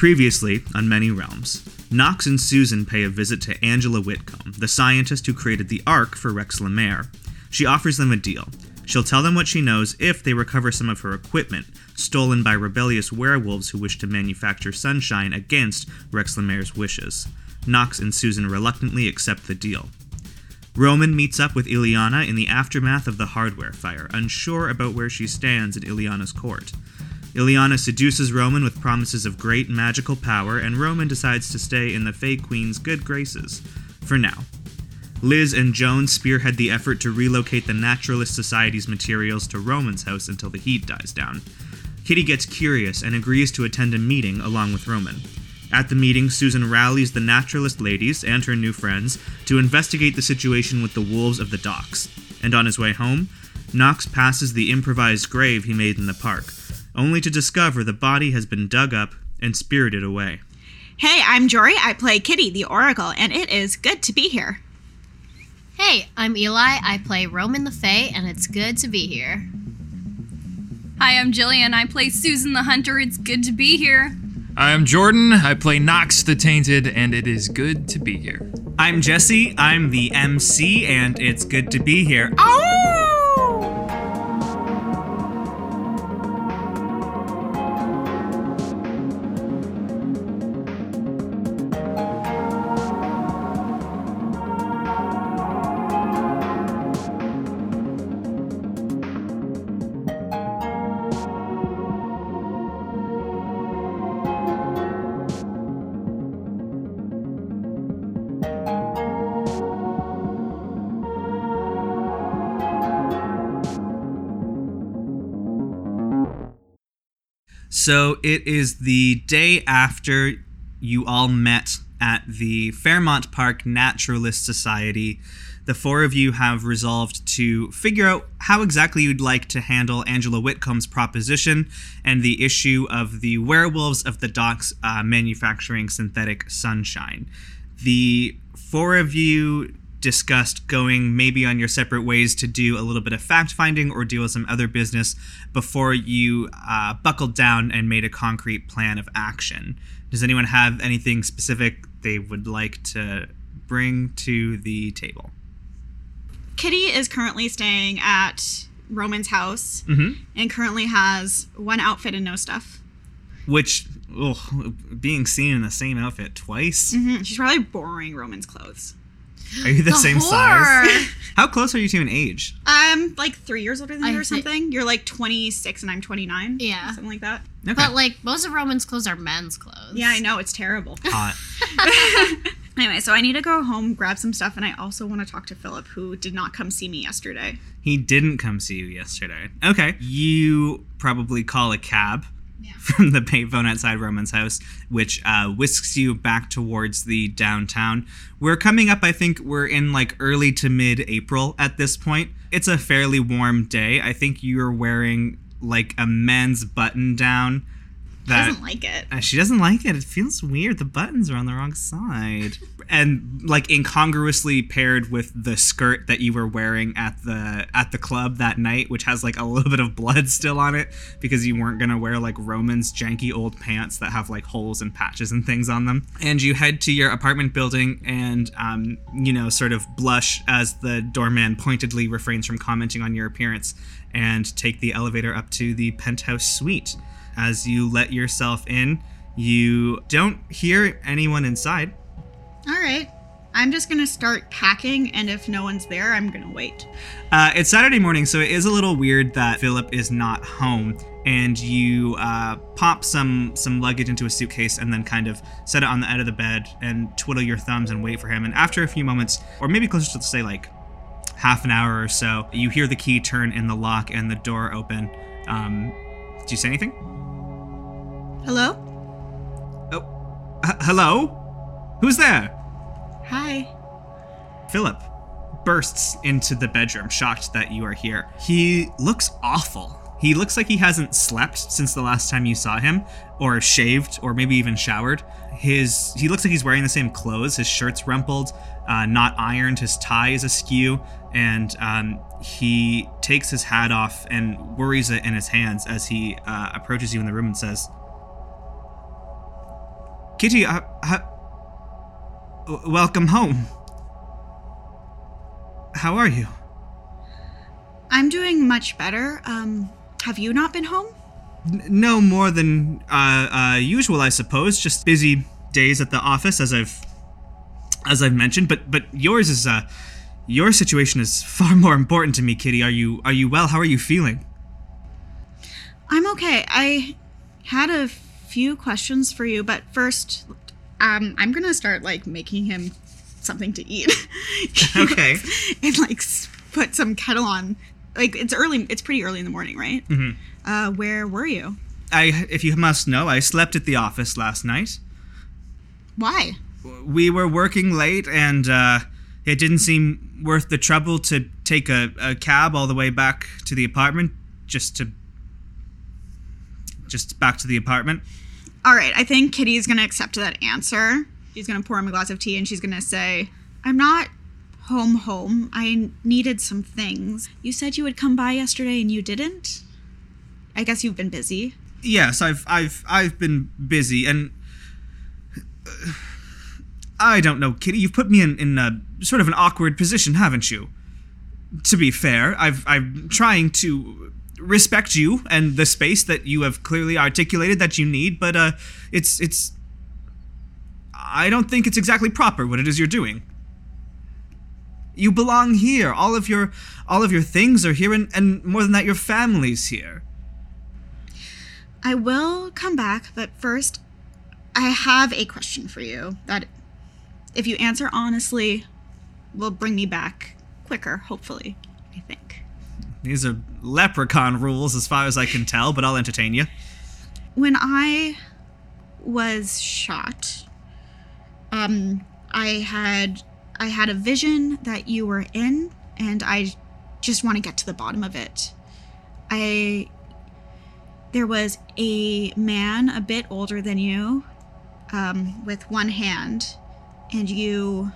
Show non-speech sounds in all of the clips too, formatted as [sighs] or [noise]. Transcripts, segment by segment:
Previously, on Many Realms, Knox and Susan pay a visit to Angela Whitcomb, the scientist who created the Ark for Rex Lemaire. She offers them a deal. She'll tell them what she knows if they recover some of her equipment, stolen by rebellious werewolves who wish to manufacture sunshine against Rex Lemaire's wishes. Knox and Susan reluctantly accept the deal. Roman meets up with Ileana in the aftermath of the hardware fire, unsure about where she stands at Ileana's court. Ileana seduces Roman with promises of great magical power, and Roman decides to stay in the Fey Queen's good graces. For now. Liz and Joan spearhead the effort to relocate the Naturalist Society's materials to Roman's house until the heat dies down. Kitty gets curious and agrees to attend a meeting along with Roman. At the meeting, Susan rallies the naturalist ladies and her new friends to investigate the situation with the wolves of the docks. And on his way home, Knox passes the improvised grave he made in the park, only to discover the body has been dug up and spirited away. Hey, I'm Jory. I play Kitty, the Oracle, and it is good to be here. Hey, I'm Eli. I play Roman the Fae, and it's good to be here. Hi, I'm Jillian. I play Susan the Hunter. It's good to be here. I'm Jordan. I play Knox the Tainted, and it is good to be here. I'm Jesse. I'm the MC, and it's good to be here. Oh! So it is the day after you all met at the Fairmont Park Naturalist Society. The four of you have resolved to figure out how exactly you'd like to handle Angela Whitcomb's proposition and the issue of the werewolves of the docks uh, manufacturing synthetic sunshine. The four of you discussed going maybe on your separate ways to do a little bit of fact finding or deal with some other business before you uh, buckled down and made a concrete plan of action. Does anyone have anything specific they would like to bring to the table? Kitty is currently staying at Roman's house Mhm. and currently has one outfit and no stuff. Which, ugh, being seen in the same outfit twice? Mhm. She's probably borrowing Roman's clothes. Are you the, The same horror. size? [laughs] How close are you to an age? I'm like three years older than I you or thi- something. You're like 26 and I'm 29. Yeah. Something like that. Okay. But like most of Roman's clothes are men's clothes. Yeah, I know. It's terrible. Hot. [laughs] [laughs] anyway, so I need to go home, grab some stuff, and I also want to talk to Philip, who did not come see me yesterday. He didn't come see you yesterday. Okay. You probably call a cab Yeah. [laughs] from the payphone outside Roman's house, which uh, whisks you back towards the downtown. We're coming up, I think we're in like early to mid April at this point. It's a fairly warm day. I think you're wearing like a men's button down. That doesn't like it. Uh, she doesn't like it. It feels weird. The buttons are on the wrong side. [laughs] And like incongruously paired with the skirt that you were wearing at the at the club that night, which has like a little bit of blood still on it because you weren't gonna wear like Roman's janky old pants that have like holes and patches and things on them. And you head to your apartment building and um, you know, sort of blush as the doorman pointedly refrains from commenting on your appearance and take the elevator up to the penthouse suite. As you let yourself in, you don't hear anyone inside. All right. I'm just going to start packing, and if no one's there, I'm going to wait. Uh, it's Saturday morning, so it is a little weird that Philip is not home. And you uh, pop some some luggage into a suitcase and then kind of set it on the end of the bed and twiddle your thumbs and wait for him. And after a few moments, or maybe closer to say like half an hour or so, you hear the key turn in the lock and the door open. Um, do you say anything? Hello? Oh, h- hello? Who's there? Hi. Philip bursts into the bedroom, shocked that you are here. He looks awful. He looks like he hasn't slept since the last time you saw him, or shaved, or maybe even showered. His he looks like he's wearing the same clothes. His shirt's rumpled, uh, not ironed. His tie is askew, and um, he takes his hat off and worries it in his hands as he uh, approaches you in the room and says, Kitty, uh, uh, w- welcome home. How are you? I'm doing much better. Um, have you not been home? N- no more than uh, uh, usual, I suppose. Just busy days at the office, as I've as I've mentioned. But but yours is uh, your situation is far more important to me, Kitty. Are you are you well? How are you feeling? I'm okay. I had a few questions for you, but first, um, I'm gonna start like making him something to eat. [laughs] Okay. [laughs] and like put some kettle on. Like it's early. It's pretty early in the morning, right? Mm-hmm. Uh, where were you? I, if you must know, I slept at the office last night. Why? we were working late and uh, it didn't seem worth the trouble to take a, a cab all the way back to the apartment just to just back to the apartment All right. I think Kitty's gonna accept that answer. She's gonna pour him a glass of tea, and she's gonna say, "I'm not home. Home. I needed some things. You said you would come by yesterday, and you didn't. I guess you've been busy." yes i've i've i've been busy and uh, i don't know kitty you've put me in in a sort of an awkward position haven't you to be fair i've i'm trying to respect you and the space that you have clearly articulated that you need but uh it's it's i don't think it's exactly proper what it is you're doing you belong here all of your all of your things are here and, and more than that your family's here I will come back, but first, I have a question for you that, if you answer honestly, will bring me back quicker, hopefully. I think. These are leprechaun rules as far as I can tell, but I'll entertain you. When I was shot, um, I had I had a vision that you were in, and I just want to get to the bottom of it. I there was a man a bit older than you, um, with one hand, and you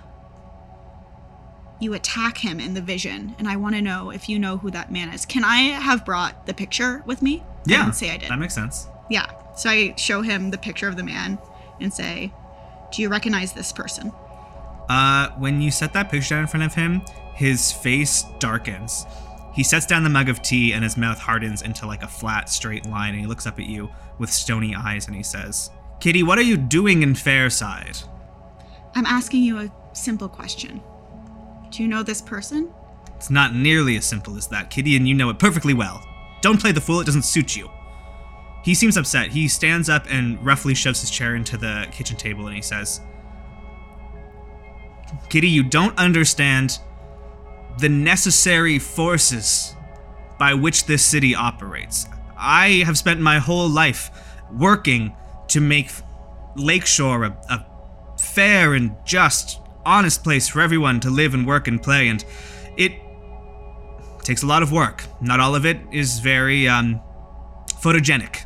you attack him in the vision, and I want to know if you know who that man is. Can I have brought the picture with me? Didn't say I did. That makes sense. Yeah. So I show him the picture of the man and say, "Do you recognize this person?" Uh, when you set that picture down in front of him, his face darkens. He sets down the mug of tea and his mouth hardens into like a flat, straight line, and he looks up at you with stony eyes and he says, Kitty, what are you doing in Fairside? I'm asking you a simple question. Do you know this person? It's not nearly as simple as that, Kitty, and you know it perfectly well. Don't play the fool, it doesn't suit you. He seems upset. He stands up and roughly shoves his chair into the kitchen table and he says, Kitty, you don't understand the necessary forces by which this city operates. I have spent my whole life working to make Lakeshore a, a fair and just, honest place for everyone to live and work and play, and it takes a lot of work. Not all of it is very um, photogenic.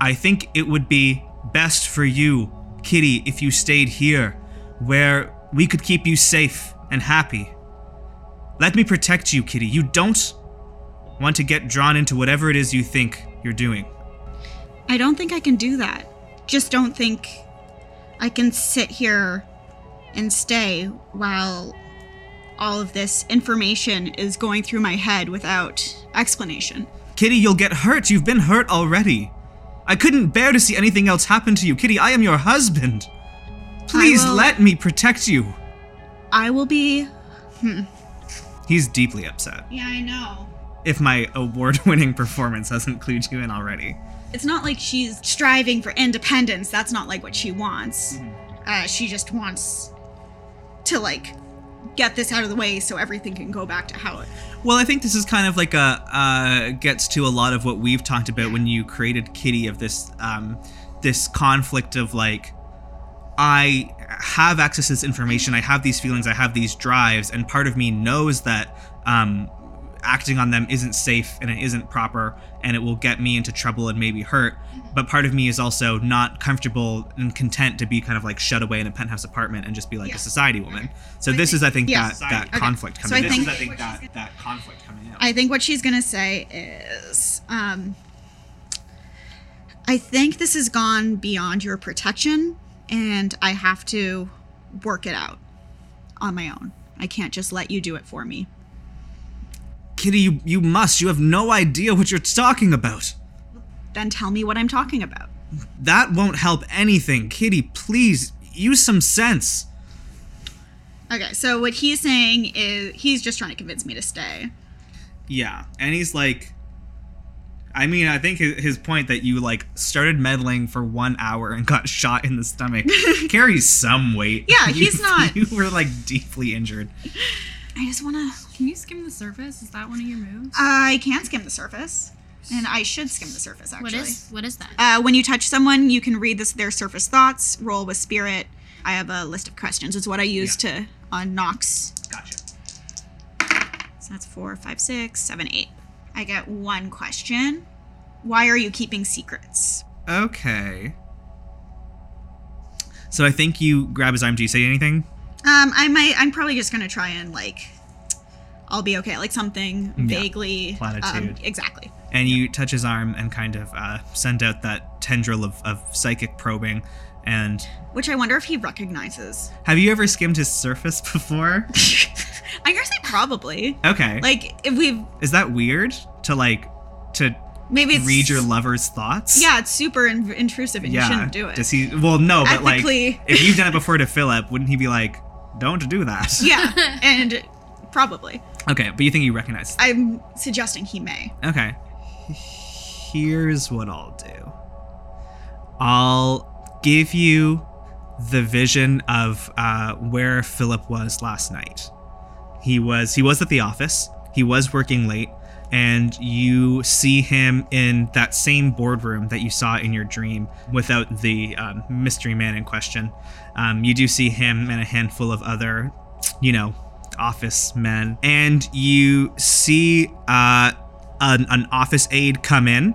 I think it would be best for you, Kitty, if you stayed here, where we could keep you safe and happy. Let me protect you, Kitty. You don't want to get drawn into whatever it is you think you're doing. I don't think I can do that. Just don't think I can sit here and stay while all of this information is going through my head without explanation. Kitty, you'll get hurt. You've been hurt already. I couldn't bear to see anything else happen to you. Kitty, I am your husband. Please will- let me protect you. I will be. Hmm. He's deeply upset. Yeah, I know. If my award winning performance hasn't clued you in already. It's not like she's striving for independence. That's not like what she wants. Uh, she just wants to like get this out of the way so everything can go back to how it. Well, I think this is kind of like a uh, gets to a lot of what we've talked about when you created Kitty of this um, this conflict of like I have access to this information, I have these feelings, I have these drives, and part of me knows that um, acting on them isn't safe and it isn't proper and it will get me into trouble and maybe hurt. But part of me is also not comfortable and content to be kind of like shut away in a penthouse apartment and just be like Yeah. a society woman. So this is, I think, Yeah. that, that Okay. conflict So coming I in. think- This is, I think, that, that conflict coming in. I think what she's gonna say is, um, I think this has gone beyond your protection, and I have to work it out on my own. I can't just let you do it for me. Kitty, you, you must. You have no idea what you're talking about. Then tell me what I'm talking about. That won't help anything. Kitty, please, use some sense. Okay, so what he's saying is he's just trying to convince me to stay. Yeah, and he's like, I mean, I think his, point that you like started meddling for one hour and got shot in the stomach [laughs] carries some weight. Yeah, [laughs] You- he's not- You were like deeply injured. I just want to. Can you skim the surface? Is that one of your moves? I can skim the surface, and I should skim the surface actually. What is what is that? Uh, when you touch someone, you can read this their surface thoughts. Roll with spirit. I have a list of questions. It's what I use to on Knox. Gotcha. So that's four, five, six, seven, eight. I get one question. Why are you keeping secrets? Okay. So I think you grab his arm. Do you say anything? Um, I might. I'm probably just gonna try and like. I'll be okay. Like something Yeah. vaguely. Um, exactly. And you touch his arm and kind of uh, send out that tendril of, of psychic probing. And Which I wonder if he recognizes. have you ever skimmed his surface [laughs] before? I'm gonna say probably. Okay. Like if we've Is that weird to like to maybe read your lover's thoughts? Yeah, it's super in- intrusive and you shouldn't do it. Does he? Well, no, but Ethically. like, if you've done it before to Philip, wouldn't he be like, "Don't do that"? yeah, [laughs] and probably. Okay, but you think he recognizes? I'm suggesting he may. Okay. Here's what I'll do. I'll give you the vision of uh, where Philip was last night. He was he was at the office. He was working late, and you see him in that same boardroom that you saw in your dream, without the um, mystery man in question. Um, you do see him and a handful of other, you know, office men, and you see uh, an, an office aide come in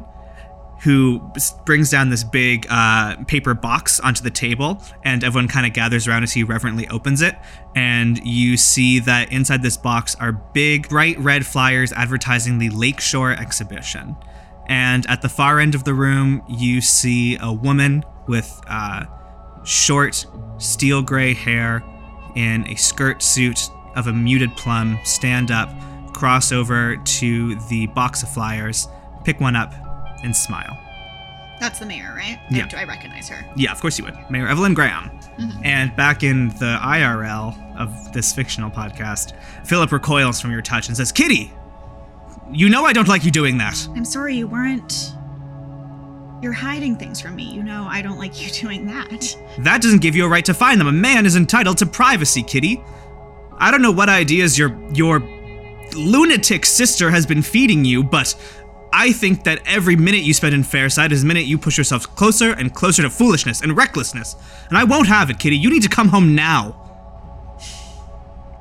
who brings down this big uh, paper box onto the table, and everyone kind of gathers around as he reverently opens it. And you see that inside this box are big, bright red flyers advertising the Lakeshore exhibition. And at the far end of the room, you see a woman with uh, short, steel gray hair in a skirt suit of a muted plum stand up, cross over to the box of flyers, pick one up, and smile. That's the mayor, right? Yeah. Do I recognize her? Yeah, of course you would. Mayor Evelyn Graham. Mm-hmm. And back in the IRL of this fictional podcast, Philip recoils from your touch and says, Kitty, you know I don't like you doing that. I'm sorry you weren't. You're hiding things from me. You know I don't like you [laughs] doing that. That doesn't give you a right to find them. A man is entitled to privacy, Kitty. I don't know what ideas your your lunatic sister has been feeding you, but I think that every minute you spend in Fairside is a minute you push yourself closer and closer to foolishness and recklessness. And I won't have it, Kitty. You need to come home now.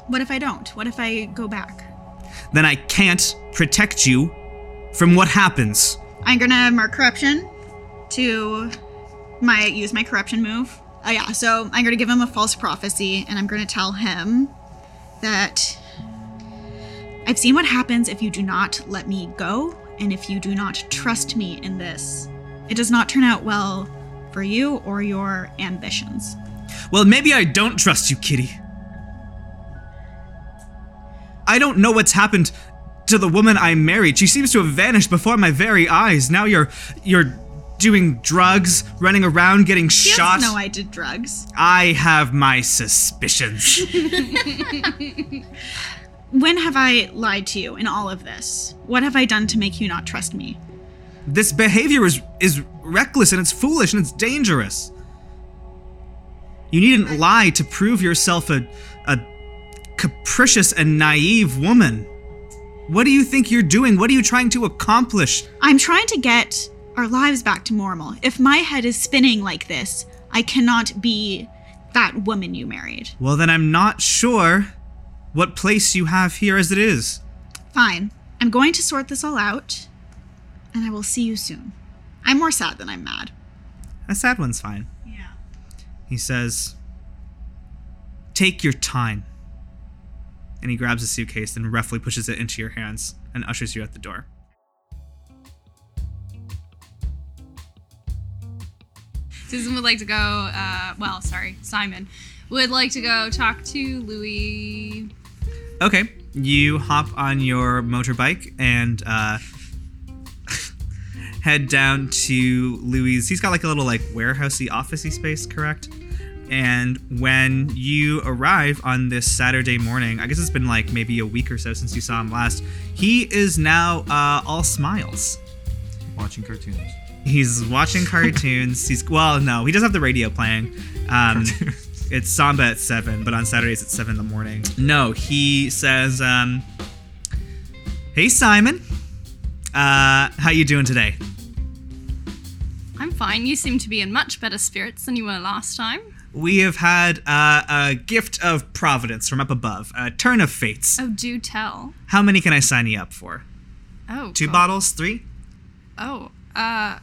What if I don't? What if I go back? Then I can't protect you from what happens. I'm gonna mark corruption to my use my corruption move. Oh yeah, so I'm gonna give him a false prophecy, and I'm gonna tell him that I've seen what happens if you do not let me go, and if you do not trust me in this. It does not turn out well for you or your ambitions. Well, maybe I don't trust you, Kitty. I don't know what's happened to the woman I married. She seems to have vanished before my very eyes. Now you're you're doing drugs, running around getting He shot. doesn't I did drugs. I have my suspicions. [laughs] When have I lied to you in all of this? What have I done to make you not trust me? this behavior is is reckless and it's foolish and it's dangerous. You needn't lie to prove yourself a a capricious and naive woman. What do you think you're doing? What are you trying to accomplish? I'm trying to get our lives back to normal. If my head is spinning like this, I cannot be that woman you married. Well, then I'm not sure what place you have here as it is. Fine. I'm going to sort this all out, and I will see you soon. I'm more sad than I'm mad. A sad one's fine. Yeah. He says, Take your time. And he grabs a suitcase and roughly pushes it into your hands and ushers you out the door. Susan would like to go. Uh, well, sorry, Simon would like to go talk to Louis. Okay, you hop on your motorbike and uh, [laughs] head down to Louis. He's got like a little like warehousey, officey space, correct? And when you arrive on this Saturday morning, I guess it's been like maybe a week or so since you saw him last. He is now uh, all smiles. Watching cartoons. He's watching cartoons. He's well, no, he does have the radio playing. Um, it's Samba at seven, but on Saturdays it's seven in the morning. No, he says, um, "Hey Simon, uh, how you doing today?" I'm fine. You seem to be in much better spirits than you were last time. We have had uh, a gift of providence from up above, a turn of fates. Oh, do tell. How many can I sign you up for? Oh, Two God. bottles, three? Oh, uh,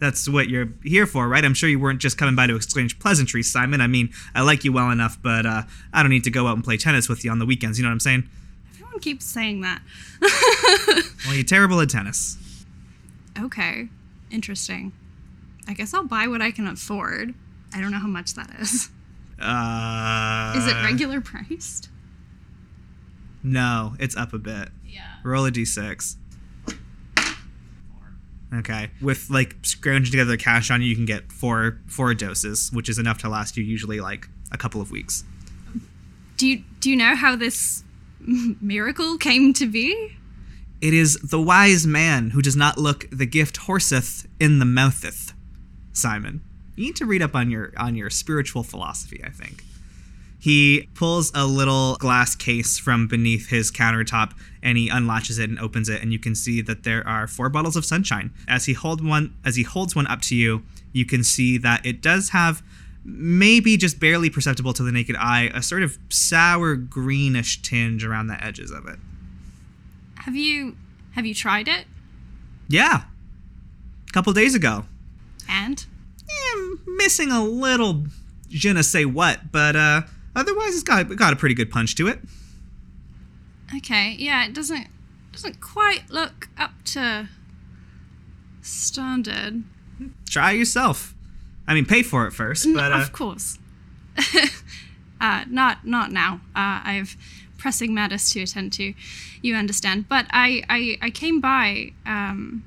That's what you're here for, right? I'm sure you weren't just coming by to exchange pleasantries, Simon. I mean, I like you well enough, but uh, I don't need to go out and play tennis with you on the weekends. You know what I'm saying? everyone keeps saying that. [laughs] Well, you're terrible at tennis. Okay, interesting. I guess I'll buy what I can afford. I don't know how much that is. Uh, Is it regular priced? No, it's up a bit. Yeah. Roll a d6. Okay. With like scrounging together cash on you, you can get four four doses, which is enough to last you usually like a couple of weeks. Do you do you know how this [laughs] miracle came to be? It is the wise man who does not look the gift horseth in the moutheth. Simon, you need to read up on your on your spiritual philosophy. I think he pulls a little glass case from beneath his countertop and he unlatches it and opens it, and you can see that there are four bottles of sunshine. As he hold one, as he holds one up to you, you can see that it does have maybe just barely perceptible to the naked eye a sort of sour greenish tinge around the edges of it. Have you have you tried it? Yeah. A couple days ago. And Eh, missing a little je ne sais what, but uh, otherwise it's got, got a pretty good punch to it. okay, yeah, it doesn't doesn't quite look up to standard. Try it yourself. I mean, pay for it first, but uh, of course. [laughs] uh, not not now. Uh, I have pressing matters to attend to. You understand. But I I, I came by. Um,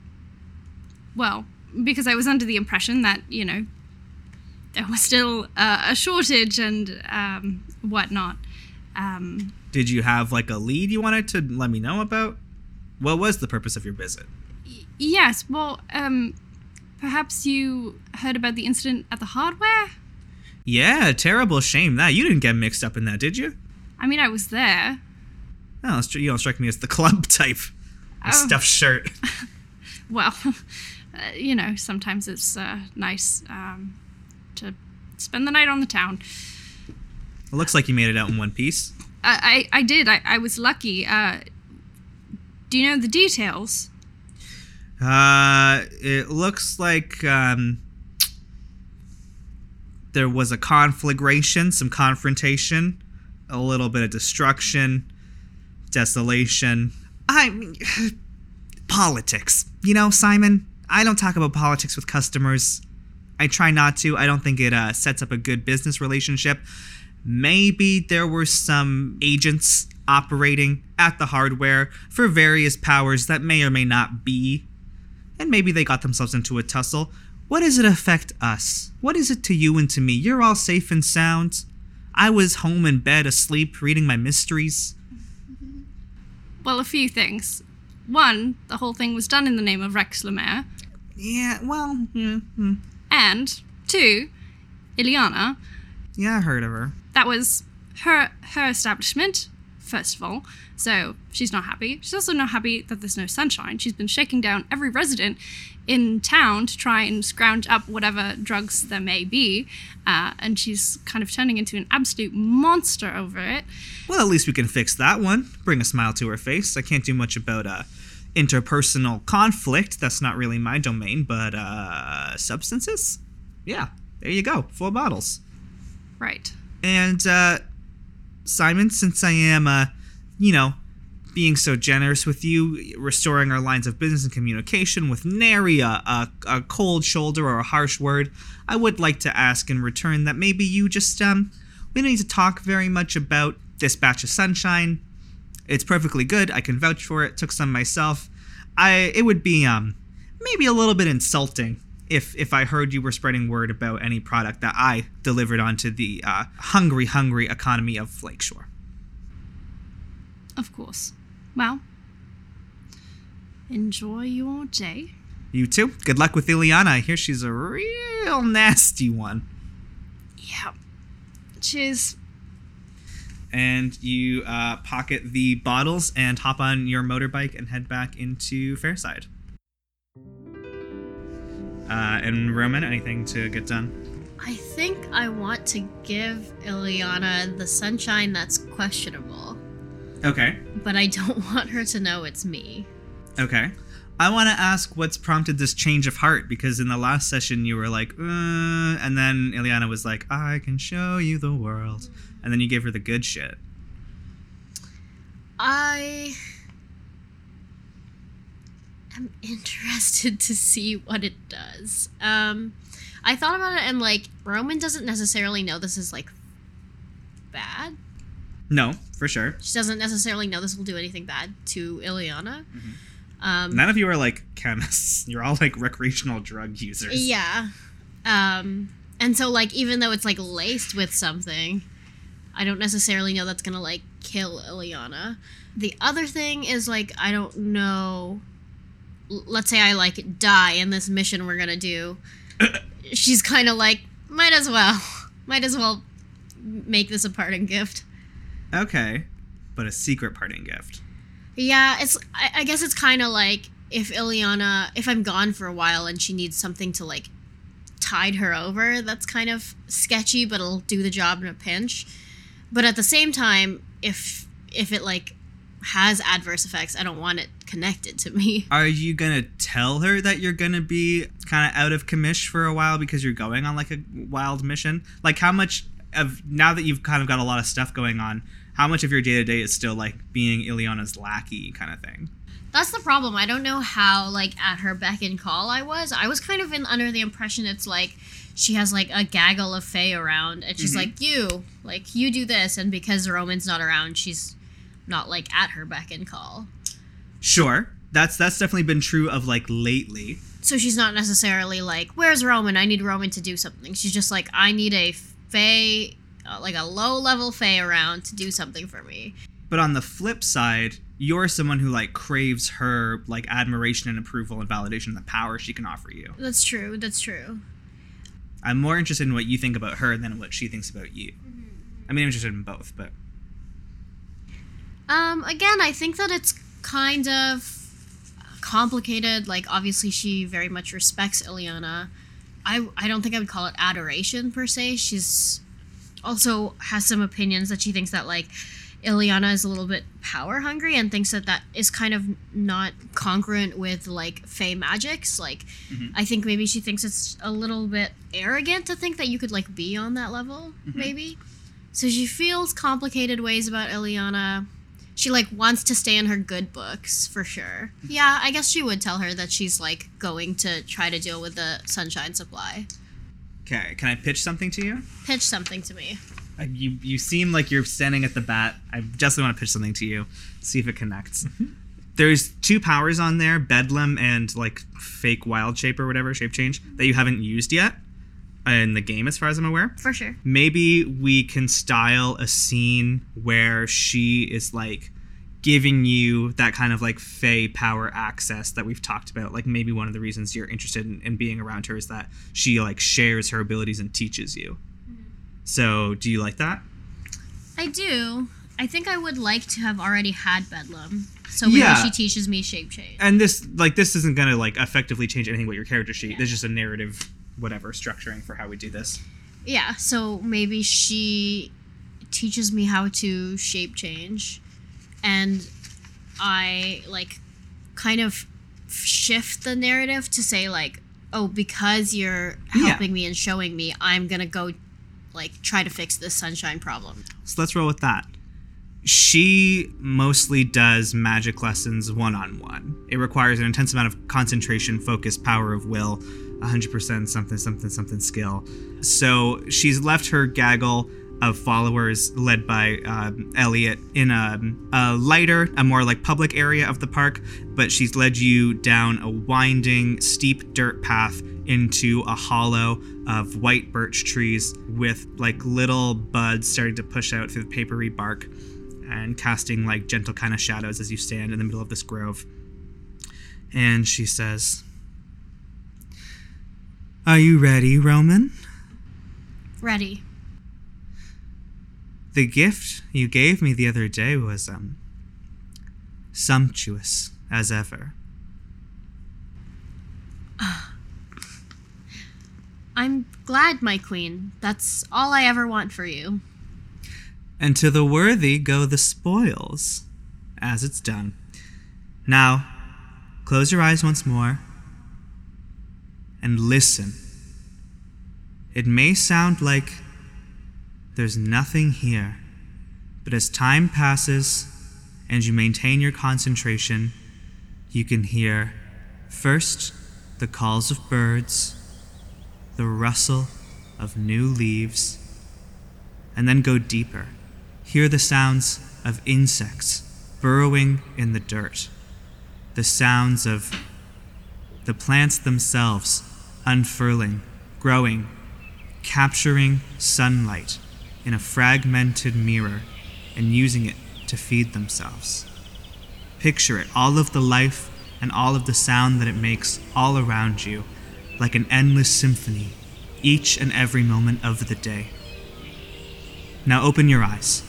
well, because I was under the impression that you know there was still uh, a shortage and um, whatnot. Um, did you have like a lead you wanted to let me know about? What was the purpose of your visit? yes. Well, um, perhaps you heard about the incident at the hardware. Yeah, terrible shame that. You didn't get mixed up in that, did you? I mean, I was there. It's you don't strike me as the [laughs] club type. A Oh. stuffed shirt. [laughs] well, [laughs] uh, you know, sometimes it's uh, nice um, to spend the night on the town. It looks like you made it out in one piece. I, I, I did. I, I was lucky. Uh, do you know the details? Uh, it looks like um, there was a conflagration, some confrontation, a little bit of destruction, desolation. I mean, [sighs] politics. You know, Simon. I don't talk about politics with customers. I try not to. I don't think it uh, sets up a good business relationship. Maybe there were some agents operating at the hardware for various powers that may or may not be and maybe they got themselves into a tussle. What does it affect us? What is it to you and to me? You're all safe and sound. I was home in bed asleep reading my mysteries. Well, a few things. One, the whole thing was done in the name of Rex Lemaire. Yeah, well, yeah, hmm. And two, Ileana, yeah, I heard of her. that was her her establishment first of all so she's not happy she's also not happy that there's no sunshine she's been shaking down every resident in town to try and scrounge up whatever drugs there may be uh, and she's kind of turning into an absolute monster over it Well, at least we can fix that one. Bring a smile to her face. I can't do much about uh, interpersonal conflict. That's not really my domain, but uh, substances? Yeah, there you go. Four bottles. right And uh, Simon, since I am, uh, you know, being so generous with you, restoring our lines of business and communication with nary a, a, a cold shoulder or a harsh word. I would like to ask in return that maybe you just, um, we don't need to talk very much about this batch of sunshine. It's perfectly good. I can vouch for it. Took some myself. I, it would be, um, maybe a little bit insulting if if I heard you were spreading word about any product that I delivered onto the uh, hungry, hungry economy of Lakeshore. Of course. Well, enjoy your day. You too. Good luck with Ileana. I hear she's a real nasty one. Yeah. Cheers. And you uh, pocket the bottles and hop on your motorbike and head back into Fairside. Uh, and Roman, anything to get done? I think I want to give Ileana the sunshine that's questionable, Okay. but I don't [laughs] want her to know it's me. Okay. I want to ask what's prompted this change of heart because in the last session you were like, uh, and then Ileana was like, I can show you the world. And then you gave her the good shit. I am interested to see what it does. Um, I thought about it and like Roman doesn't necessarily know this is like bad. No, for sure. She doesn't necessarily know this will do anything bad to Ileana. Um, None of you are like chemists. [laughs] You're all like recreational drug users. Yeah. Um, and so like even though it's like laced with something, I don't necessarily know that's gonna like kill Ileana. The other thing is like I don't know. Let's say I like die in this mission we're gonna do. [coughs] She's kind of like might as well, [laughs] might as well make this a parting gift. Okay. But a secret parting gift. Yeah, it's. I, I guess it's kind of like if Ileana, if I'm gone for a while and she needs something to like tide her over, that's kind of sketchy, but it'll do the job in a pinch. But at the same time, if if it like has adverse effects, I don't want it connected to me. [laughs] Are you gonna tell her that you're gonna be kind of out of commish for a while because you're going on like a wild mission? Like how much of now that you've kind of got a lot of stuff going on, how much of your day to day is still like being Ileana's lackey kind of thing? That's the problem. I don't know how like at her beck and call I was. I was kind of in under the impression it's like she has like a gaggle of Fae around and she's like, You, like you do this and because Roman's not around, she's not like at her beck and call. Sure, that's that's definitely been true of like lately. So she's not necessarily like, Where's Roman? I need Roman to do something. She's just like, I need a Fae uh, like a low level Fae around to do something for me. But on the flip side, you're someone who like craves her like admiration and approval and validation and the power she can offer you. That's true. That's true. I'm more interested in what you think about her than what she thinks about you. I mean, I'm interested in both, but Um, again, I think that it's kind of complicated. Like, obviously, she very much respects Ileana. I, I don't think I would call it adoration per se. She's also has some opinions that she thinks that like Ileana is a little bit power hungry and thinks that that is kind of not congruent with like Fey magics. Like, mm-hmm. I think maybe she thinks it's a little bit arrogant to think that you could like be on that level. Mm-hmm. Maybe. So she feels complicated ways about Ileana. She like wants to stay in her good books for sure. Mm-hmm. Yeah, I guess she would tell her that she's like going to try to deal with the sunshine supply. okay. Can I pitch something to you? Pitch something to me. You you seem like you're standing at the bat. I definitely want to pitch something to you. See if it connects. Mm-hmm. There's two powers on there, Bedlam and like fake wild shape or whatever shape change that you haven't used yet in the game, as far as I'm aware. For sure. maybe we can style a scene where she is like giving you that kind of like fey power access that we've talked about like maybe one of the reasons you're interested in, in being around her is that she like shares her abilities and teaches you so do you like that I do. I think I would like to have already had Bedlam. So maybe Yeah. she teaches me shape change. and this like this isn't gonna like effectively change anything about your character sheet there's just a narrative whatever structuring for how we do this Yeah, so maybe she teaches me how to shape change and I like kind of shift the narrative to say like, oh, because you're Yeah. helping me and showing me, I'm going to go like try to fix this sunshine problem. so let's roll with that she mostly does magic lessons one on one. It requires an intense amount of concentration, focus, power of will, 100% something, something, something skill. So she's left her gaggle of followers led by um, Elliot in a, a lighter, a more like public area of the park, but she's led you down a winding, steep dirt path into a hollow of white birch trees with like little buds starting to push out through the papery bark and casting like gentle kind of shadows as you stand in the middle of this grove. And she says, Are you ready, Roman? Ready. The gift you gave me the other day was, um, sumptuous as ever. I'm glad, my queen. That's all I ever want for you. And to the worthy go the spoils, as it's done. Now, close your eyes once more and listen. It may sound like there's nothing here, but as time passes and you maintain your concentration, you can hear first the calls of birds, the rustle of new leaves, and then go deeper. Hear the sounds of insects burrowing in the dirt, the sounds of the plants themselves unfurling, growing, capturing sunlight in a fragmented mirror and using it to feed themselves. Picture it, all of the life and all of the sound that it makes all around you, like an endless symphony, each and every moment of the day. Now open your eyes.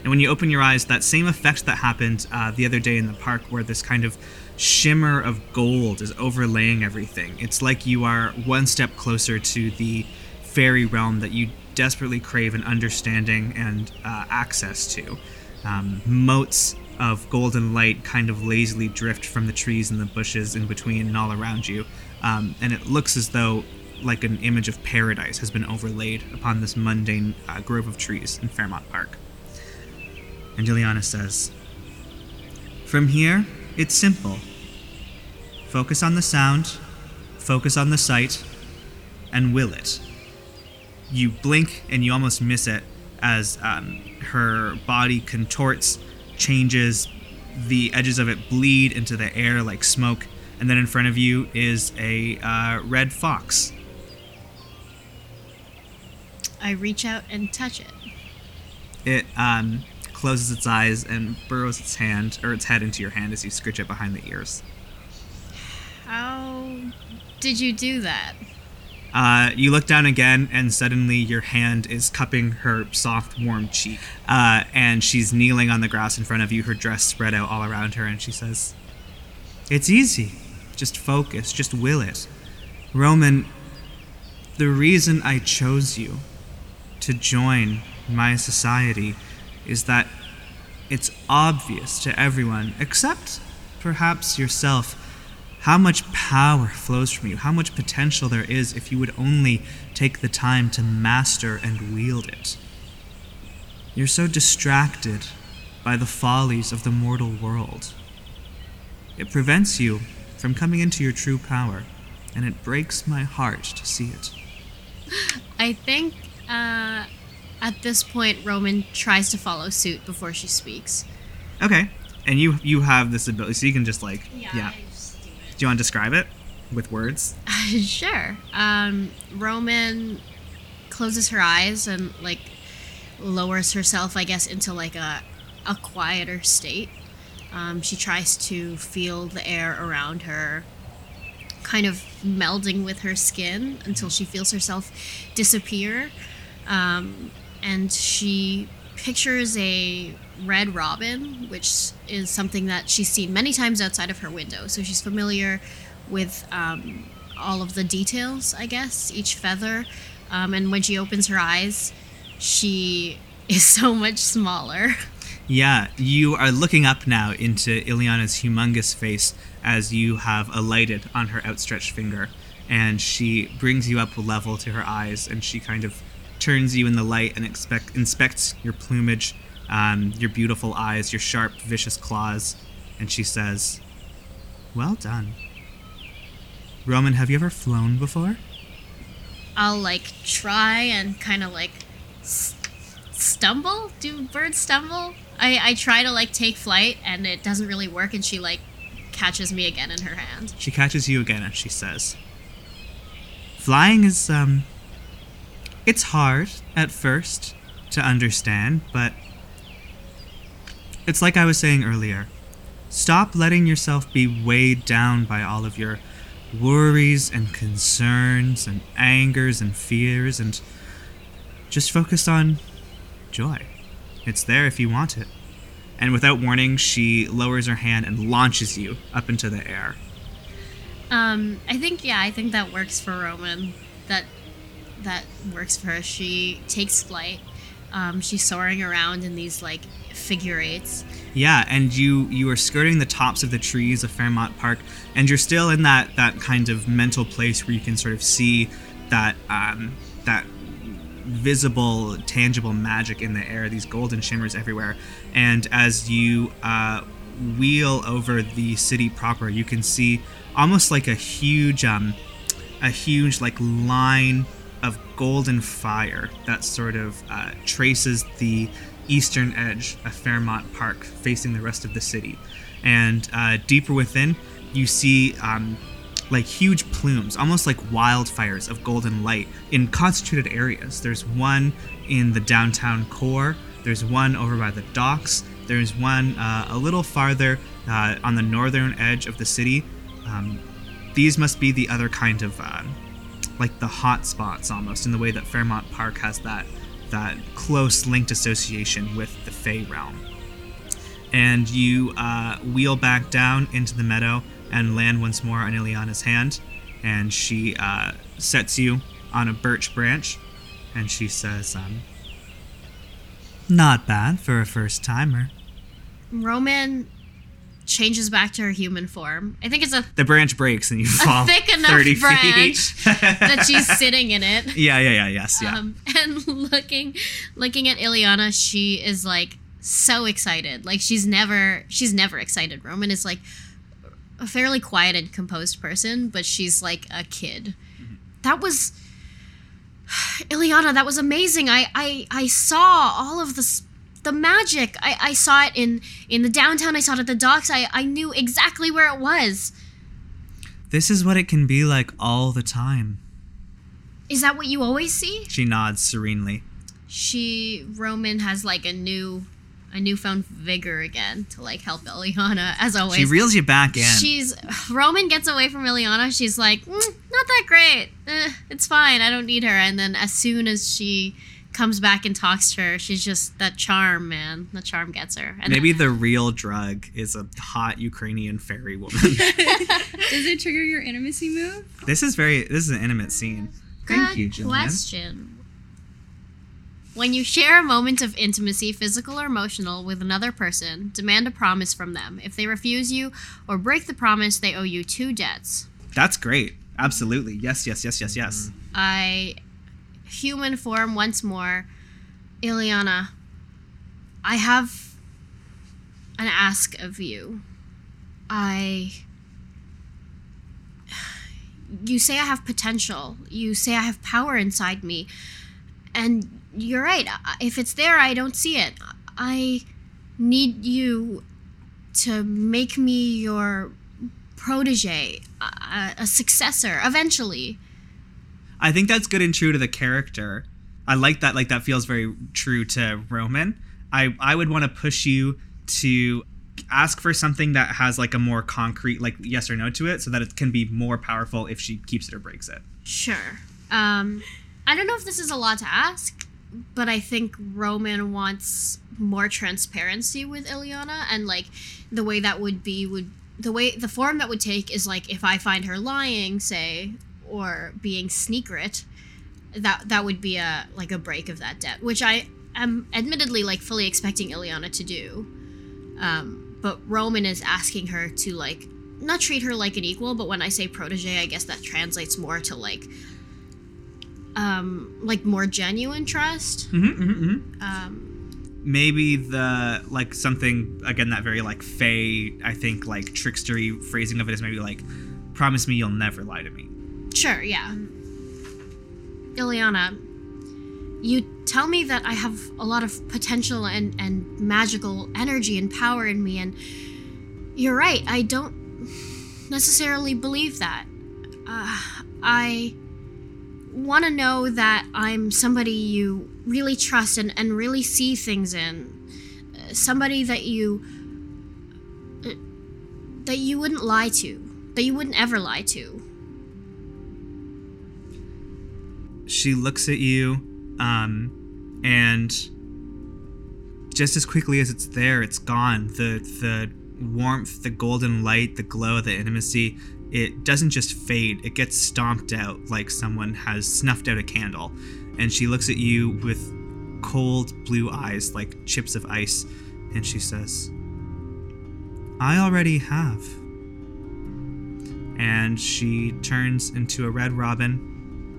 And when you open your eyes, that same effect that happened uh, the other day in the park, where this kind of shimmer of gold is overlaying everything. It's like you are one step closer to the fairy realm that you desperately crave an understanding and uh, access to. Um, motes of golden light kind of lazily drift from the trees and the bushes in between and all around you. Um, and it looks as though like an image of paradise has been overlaid upon this mundane uh, grove of trees in Fairmont Park. And Ileana says, From here, it's simple. Focus on the sound, focus on the sight, and will it. You blink and you almost miss it as um, her body contorts, changes, the edges of it bleed into the air like smoke, and then in front of you is a uh, red fox. I reach out and touch it. It um, closes its eyes and burrows its hand or its head into your hand as you scritch it behind the ears. How did you do that? Uh, you look down again, and suddenly your hand is cupping her soft, warm cheek. Uh, and she's kneeling on the grass in front of you, her dress spread out all around her, and she says, It's easy. Just focus, just will it. Roman, the reason I chose you to join my society is that it's obvious to everyone, except perhaps yourself, how much power flows from you, how much potential there is if you would only take the time to master and wield it. You're so distracted by the follies of the mortal world. It prevents you from coming into your true power, and it breaks my heart to see it. [laughs] I think uh, at this point, Roman tries to follow suit before she speaks. Okay, and you you have this ability, so you can just like yeah. just do you want to describe it with words? [laughs] sure. Um, Roman closes her eyes and like lowers herself, I guess, into like a a quieter state. Um, she tries to feel the air around her, kind of melding with her skin until she feels herself disappear. Um, and she pictures a red robin, which is something that she's seen many times outside of her window. So she's familiar with um, all of the details, I guess, each feather. Um, and when she opens her eyes, she [laughs] is so much smaller. Yeah, you are looking up now into Ileana's humongous face as you have alighted on her outstretched finger, and she brings you up level to her eyes, and she kind of turns you in the light and expect, inspects your plumage um, your beautiful eyes, your sharp, vicious claws, and she says, Well done. Roman, have you ever flown before? I'll like try and kind of like s- stumble. Do birds stumble? I I try to like take flight and it doesn't really work, and she like catches me again in her hand. She catches you again and she says, Flying is, um, it's hard at first to understand, but it's like I was saying earlier. Stop letting yourself be weighed down by all of your worries and concerns and angers and fears and just focus on joy. It's there if you want it. And without warning, she lowers her hand and launches you up into the air. Um, I think yeah, I think that works for Roman. That that works for her. She takes flight. Um, she's soaring around in these like figure eights. Yeah, and you you are skirting the tops of the trees of Fairmont Park, and you're still in that that kind of mental place where you can sort of see that um, that visible, tangible magic in the air. These golden shimmers everywhere, and as you uh, wheel over the city proper, you can see almost like a huge um, a huge like line of golden fire that sort of uh, traces the eastern edge of Fairmont Park, facing the rest of the city. And uh, deeper within, you see um, like huge plumes, almost like wildfires of golden light in concentrated areas. There's one in the downtown core. There's one over by the docks. There's one uh, a little farther uh, on the northern edge of the city. Um, these must be the other kind of uh, like the hot spots almost in the way that Fairmont Park has that that close linked association with the Fey realm. And you uh, wheel back down into the meadow and land once more on Ileana's hand, and she uh, sets you on a birch branch, and she says, um, "Not bad for a first timer." Roman changes back to her human form. I think it's a The branch breaks and you [laughs] fall thick enough 30 branch feet. that [laughs] she's sitting in it. yeah, yeah, yeah, yes, yeah. Um, and [laughs] looking looking at Ileana, she is like so excited. Like she's never she's never excited. Roman is like a fairly quiet and composed person, but she's like a kid. That was [sighs] Ileana, that was amazing. I I I saw all of this the magic. I, I saw it in in the downtown. I saw it at the docks. I, I knew exactly where it was. this is what it can be like all the time. Is that what you always see? She nods serenely. she Roman has like a new a newfound vigor again to like help Ileana as always. She reels you back in. She's Roman gets away from Ileana. She's like, "Mm, not that great. Eh, it's fine. I don't need her. And then as soon as she comes back and talks to her, she's just that charm, man. The charm gets her. And Maybe the real drug is a hot Ukrainian fairy woman. [laughs] [laughs] Does it trigger your intimacy move? this is very. This is an intimate scene. Thank Good you, Jillian. question. When you share a moment of intimacy, physical or emotional, with another person, demand a promise from them. If they refuse you or break the promise, they owe you two debts. That's great. Absolutely. Yes. Yes. Yes. Yes. Yes. I human form once more. Ileana, I have an ask of you. I you say I have potential. You say I have power inside me. And you're right. If it's there, I don't see it. I need you to make me your protege, a, a successor eventually. I think that's good and true to the character. I like that. Like that feels very true to Roman. I I would want to push you to ask for something that has like a more concrete like yes or no to it, so that it can be more powerful if she keeps it or breaks it. Sure. Um, I don't know if this is a lot to ask, but I think Roman wants more transparency with Ileana, and like the way that would be would the way the form that would take is like if I find her lying, say, or being sneakrit, that that would be a like a break of that debt, which I am admittedly like fully expecting Ileana to do. Um, but Roman is asking her to like not treat her like an equal, but when I say protege, I guess that translates more to like um like more genuine trust. Mm-hmm, mm-hmm, Um maybe the like something again that very like fey I think like trickstery phrasing of it is maybe like promise me you'll never lie to me. Sure, yeah. Ileana, you tell me that I have a lot of potential and, and magical energy and power in me, and you're right, I don't necessarily believe that. Uh, I want to know that I'm somebody you really trust and, and really see things in. Uh, somebody that you. Uh, that you wouldn't lie to. That you wouldn't ever lie to. She looks at you, um, and just as quickly as it's there, it's gone. The the warmth, the golden light, the glow, the intimacy, it doesn't just fade, it gets stomped out like someone has snuffed out a candle. And she looks at you with cold blue eyes like chips of ice, and she says, I already have. And she turns into a red robin,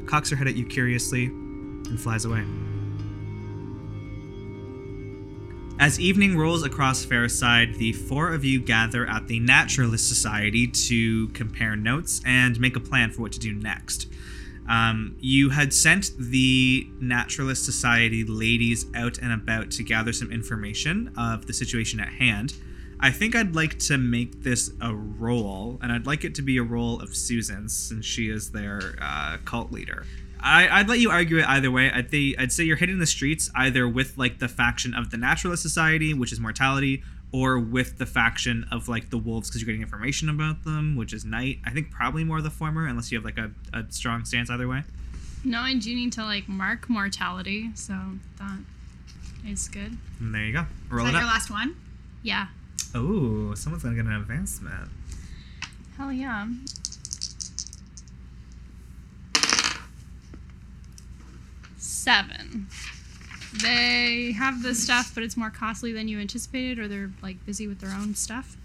cocks her head at you curiously, and flies away. As evening rolls across Fairside, the four of you gather at the Naturalist Society to compare notes and make a plan for what to do next. Um, you had sent the Naturalist Society ladies out and about to gather some information of the situation at hand. I think I'd like to make this a roll, and I'd like it to be a roll of Susan's since she is their uh, cult leader. I, I'd let you argue it either way. I'd, th- I'd say you're hitting the streets either with like the faction of the Naturalist Society, which is mortality, or with the faction of like the wolves because you're getting information about them, which is night. I think probably more the former, unless you have like a, a strong stance either way. No, I do need to like mark mortality, so that is good. And there you go. Is Roll that it your last one? Yeah. Oh, someone's gonna get an advancement. Hell yeah. Seven. They have the stuff, but it's more costly than you anticipated, or they're like busy with their own stuff.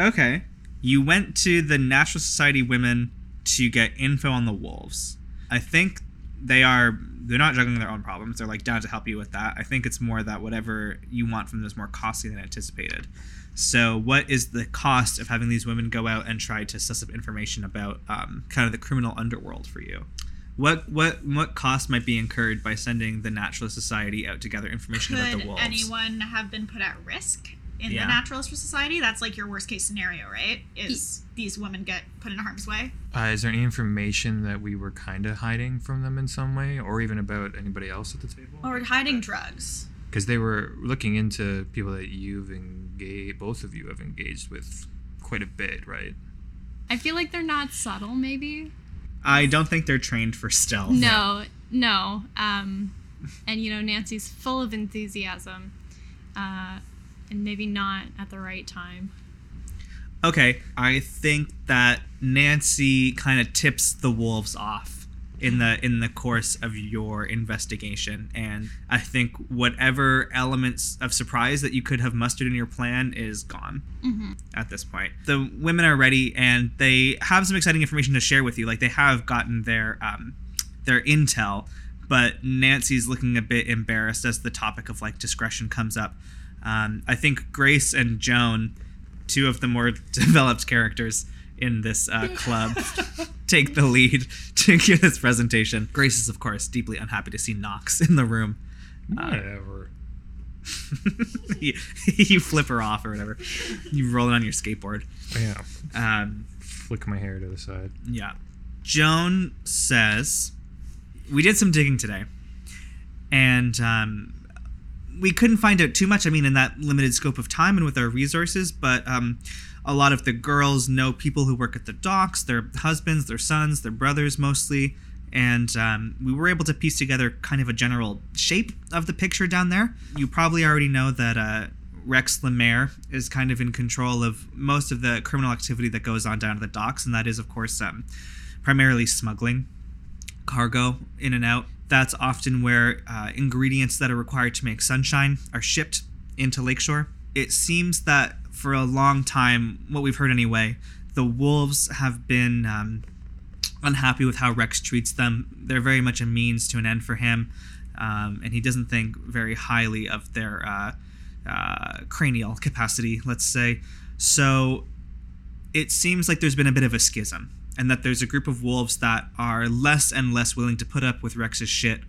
Okay. You went to the Natural Society women to get info on the wolves. I think they are they're not juggling their own problems. They're like down to help you with that. I think it's more that whatever you want from them is more costly than anticipated. So, what is the cost of having these women go out and try to suss up information about um, kind of the criminal underworld for you? What what what cost might be incurred by sending the Naturalist Society out to gather information about the Could wolves? anyone have been put at risk in Yeah. the Naturalist Society? That's like your worst case scenario, right? Is these women get put in harm's way? Uh, is there any information that we were kind of hiding from them in some way, or even about anybody else at the table? Or hiding drugs? Because they were looking into people that you've engaged, both of you have engaged with quite a bit, right? I feel like they're not subtle, maybe. I don't think they're trained for stealth. No, no. Um, and you know, Nancy's full of enthusiasm, uh, and maybe not at the right time. Okay, I think that Nancy kind of tips the wolves off in the in the course of your investigation and I think whatever elements of surprise that you could have mustered in your plan is gone at this point. The women are ready and they have some exciting information to share with you. Like they have gotten their um, their intel, but Nancy's looking a bit embarrassed as the topic of like discretion comes up. Um, I think Grace and Joan, two of the more [laughs] developed characters in this uh, club, [laughs] take the lead [laughs] to give this presentation. Grace is, of course, deeply unhappy to see Knox in the room. Whatever. you, you flip her off or whatever. You roll it on your skateboard. yeah. Um, Flick my hair to the side. Yeah. Joan says, We did some digging today, and um, we couldn't find out too much. I mean, in that limited scope of time and with our resources, but um, a lot of the girls know people who work at the docks, their husbands, their sons, their brothers mostly. And um, we were able to piece together kind of a general shape of the picture down there. You probably already know that uh, Rex Lemaire is kind of in control of most of the criminal activity that goes on down at the docks, and that is, of course, um, primarily smuggling cargo in and out. That's often where uh, ingredients that are required to make sunshine are shipped into Lakeshore. It seems that for a long time, what we've heard anyway, the wolves have been um, unhappy with how Rex treats them. They're very much a means to an end for him. um, and he doesn't think very highly of their uh, uh, cranial capacity, let's say. So it seems like there's been a bit of a schism, and that there's a group of wolves that are less and less willing to put up with Rex's shit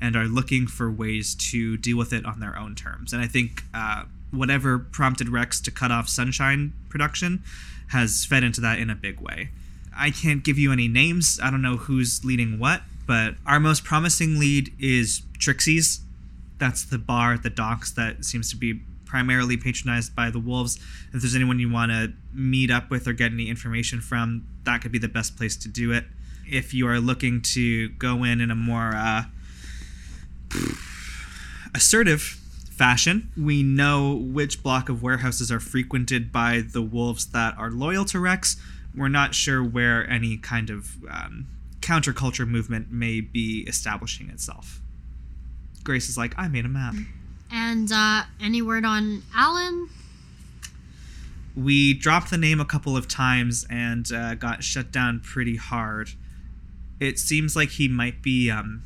and are looking for ways to deal with it on their own terms. And I think uh, whatever prompted Rex to cut off Sunshine production has fed into that in a big way. I can't give you any names. I don't know who's leading what, but our most promising lead is Trixie's. That's the bar at the docks that seems to be primarily patronized by the wolves. If there's anyone you want to meet up with or get any information from, that could be the best place to do it. If you are looking to go in in a more uh, assertive fashion, we know which block of warehouses are frequented by the wolves that are loyal to Rex. We're not sure where any kind of um, counterculture movement may be establishing itself. Grace is like, I made a map. And uh, any word on Alan? we dropped the name a couple of times and uh, got shut down pretty hard. It seems like he might be um,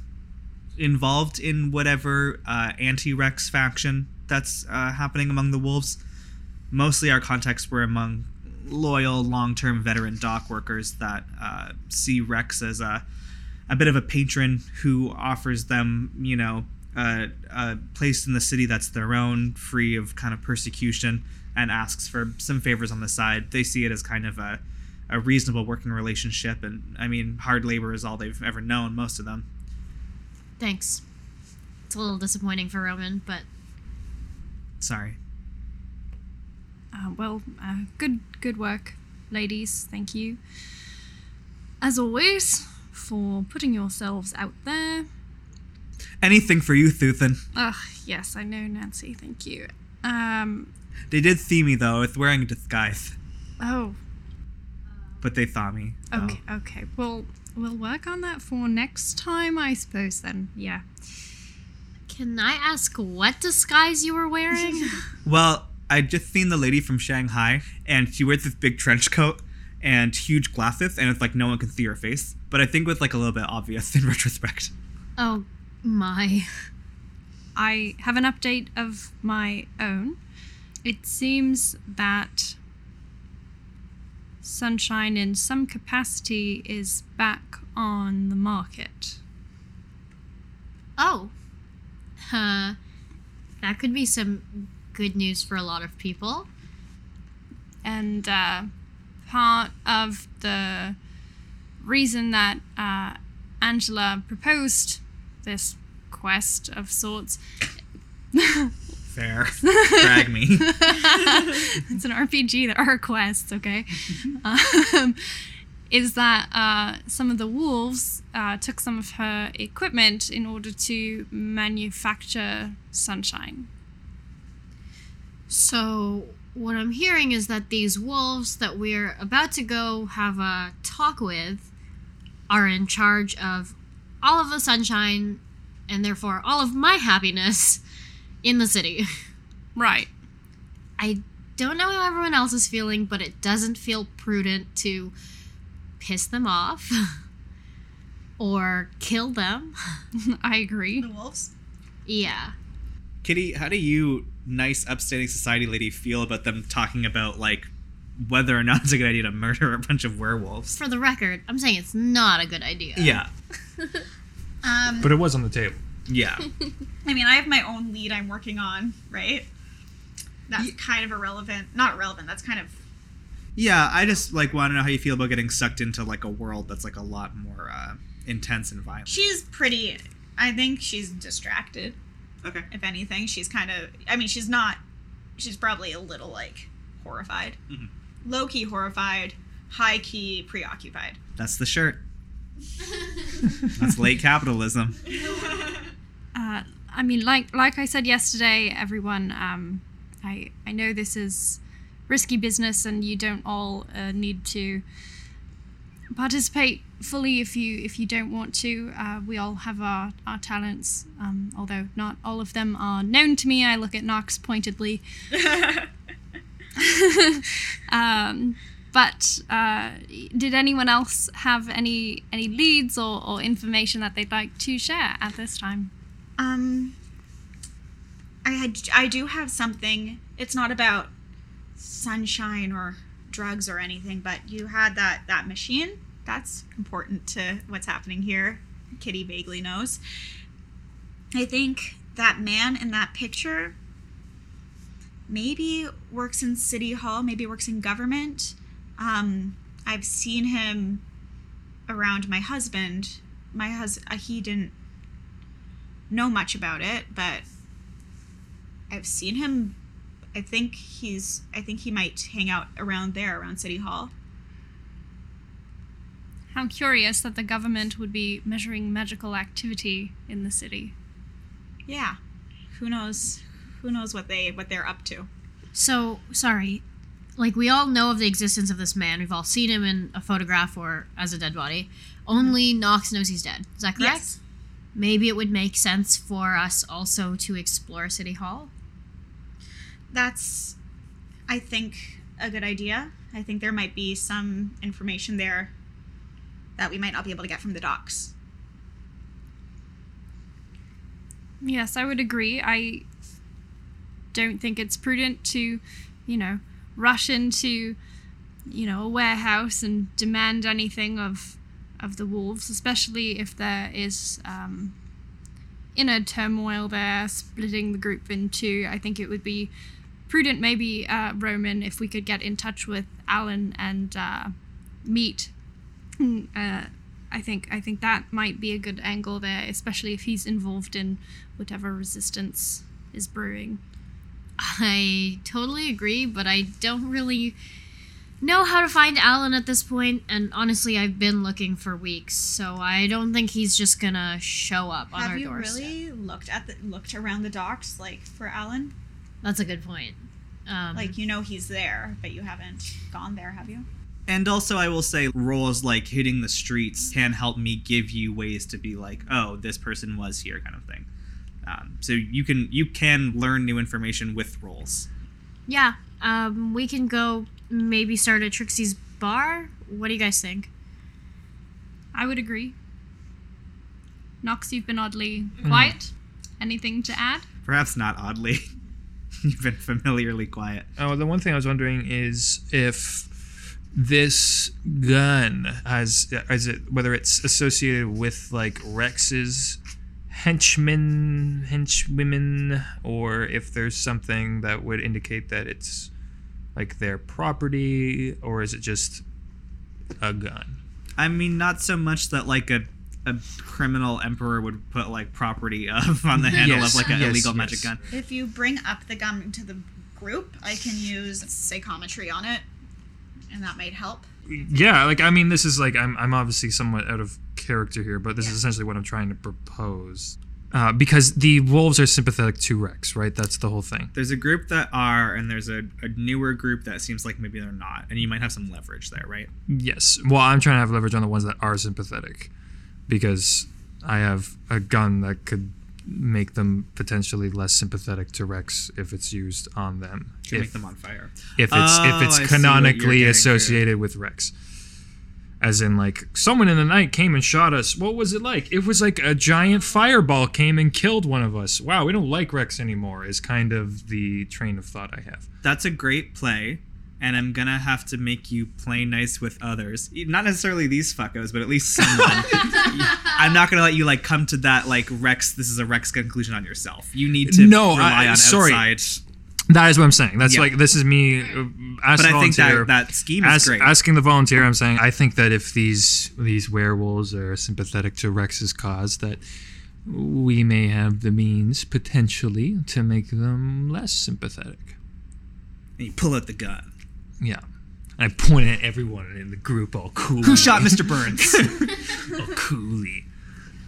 involved in whatever uh, anti-Rex faction that's uh, happening among the wolves. Mostly, our contacts were among loyal, long-term veteran dock workers that uh, see Rex as a a bit of a patron who offers them, you know, a, a place in the city that's their own, free of kind of persecution, and asks for some favors on the side. They see it as kind of a, a reasonable working relationship, and I mean, hard labor is all they've ever known, most of them. Thanks. It's a little disappointing for Roman, but Sorry. Uh, well, uh, good good work, ladies. Thank you, as always, for putting yourselves out there. Anything for you, Thuthan. Ugh, yes, I know, Nancy. Thank you. Um, They did see me though with wearing a disguise, oh, but they thought me. so- okay, okay. Well, we'll work on that for next time, I suppose. Then, yeah. can I ask what disguise you were wearing? [laughs] Well, I just seen the lady from Shanghai, and she wears this big trench coat and huge glasses, and it's like no one can see her face. But I think it was like a little bit obvious [laughs] in retrospect. oh my. [laughs] I have an update of my own. It seems that Sunshine, in some capacity, is back on the market. Oh. Uh, that could be some good news for a lot of people. And uh, part of the reason that uh, Angela proposed this quest of sorts Fair. Drag me. [laughs] it's an RPG. There are quests, okay? [laughs] um, is that uh, some of the wolves uh, took some of her equipment in order to manufacture sunshine. So, what I'm hearing is that these wolves that we're about to go have a talk with are in charge of all of the sunshine and therefore all of my happiness in the city. Right. I don't know how everyone else is feeling, but it doesn't feel prudent to piss them off [laughs] or kill them. [laughs] I agree. The wolves. Yeah. Kitty, how do you, nice upstanding society lady, feel about them talking about like whether or not it's a good idea to murder a bunch of werewolves? For the record, I'm saying it's not a good idea. Yeah. [laughs] Um, But it was on the table. Yeah. [laughs] I mean, I have my own lead I'm working on, right? That's kind of irrelevant. Not irrelevant. That's kind of Yeah, I just like want to know how you feel about getting sucked into like a world that's like a lot more uh, intense and violent. she's pretty. I think she's distracted. Okay. If anything, she's kind of. I mean, she's not. She's probably a little like horrified, Mhm. Low key horrified, high key preoccupied. That's the shirt. [laughs] That's late capitalism. [laughs] Uh, I mean, like like I said yesterday, everyone. Um, I I know this is risky business, and you don't all uh, need to participate fully if you if you don't want to. Uh, we all have our our talents, um, although not all of them are known to me. I look at Knox pointedly. [laughs] [laughs] um, but uh, did anyone else have any any leads or, or information that they'd like to share at this time? Um, I had I do have something. It's not about sunshine or drugs or anything, but you had that that machine. That's important to what's happening here. Kitty vaguely knows. I think that man in that picture maybe works in city hall, maybe works in government. Um, I've seen him around my husband. My husband, he didn't know much about it, but I've seen him. I think he's. I think he might hang out around there, around City Hall. How curious that the government would be measuring magical activity in the city. Yeah, who knows? Who knows what they what they're up to? So, sorry. Like, we all know of the existence of this man. We've all seen him in a photograph or as a dead body. Only Knox knows he's dead. Is that correct? Yes. Maybe it would make sense for us also to explore City Hall. That's, I think, a good idea. I think there might be some information there that we might not be able to get from the docks. Yes, I would agree. I don't think it's prudent to, you know, rush into, you know, a warehouse and demand anything of of the wolves, especially if there is um, inner turmoil there, splitting the group in two. I think it would be prudent, maybe uh, Roman, if we could get in touch with Alan and uh, meet. Uh, I think I think that might be a good angle there, especially if he's involved in whatever resistance is brewing. I totally agree, but I don't really know how to find Alan at this point, and honestly, I've been looking for weeks, so I don't think he's just gonna show up on Have our you doorstep. really looked at the looked around the docks like for Alan? That's a good point. Um, Like you know he's there, but you haven't gone there, have you? And also, I will say, rolls like hitting the streets can help me give you ways to be like, oh, this person was here, kind of thing. Um, so you can you can learn new information with rolls. yeah, um, we can go maybe start at Trixie's bar. What do you guys think? I would agree. Knox, you've been oddly quiet. Anything to add? Perhaps not oddly. [laughs] You've been familiarly quiet. Oh, the one thing I was wondering is if this gun has is it whether it's associated with like Rex's henchmen, henchwomen, or if there's something that would indicate that it's like their property, or is it just a gun? I mean, not so much that like a a criminal emperor would put like property [laughs] of on the handle Yes, of like an yes, illegal yes. magic gun. If you bring up the gun to the group, I can use psychometry on it, and that might help. Yeah, like I mean, this is like I'm I'm obviously somewhat out of character here, but this is essentially what I'm trying to propose. Uh, because the wolves are sympathetic to Rex, right? That's the whole thing. There's a group that are, and there's a, a newer group that seems like maybe they're not, and you might have some leverage there, right? Yes. Well, I'm trying to have leverage on the ones that are sympathetic, because I have a gun that could make them potentially less sympathetic to Rex if it's used on them. If, make them on fire. if it's Oh, if I see what it's you're canonically getting to. associated with Rex. As in, like, someone in the night came and shot us. What was it like? It was like a giant fireball came and killed one of us. Wow, we don't like Rex anymore, is kind of the train of thought I have. That's a great play, and I'm gonna have to make you play nice with others. Not necessarily these fuckos, but at least someone. [laughs] I'm not gonna let you like come to that like Rex. This is a Rex conclusion on yourself. You need to No, rely I- on sorry. outside. That is what I'm saying. That's Yeah. like, this is me uh, as But a I think that that scheme is Ask- great. Asking the volunteer, I'm saying I think that if these these werewolves are sympathetic to Rex's cause, that we may have the means potentially to make them less sympathetic. and you pull out the gun. Yeah. I point at everyone in the group all cool. Who shot Mr. Burns? [laughs] all coolly.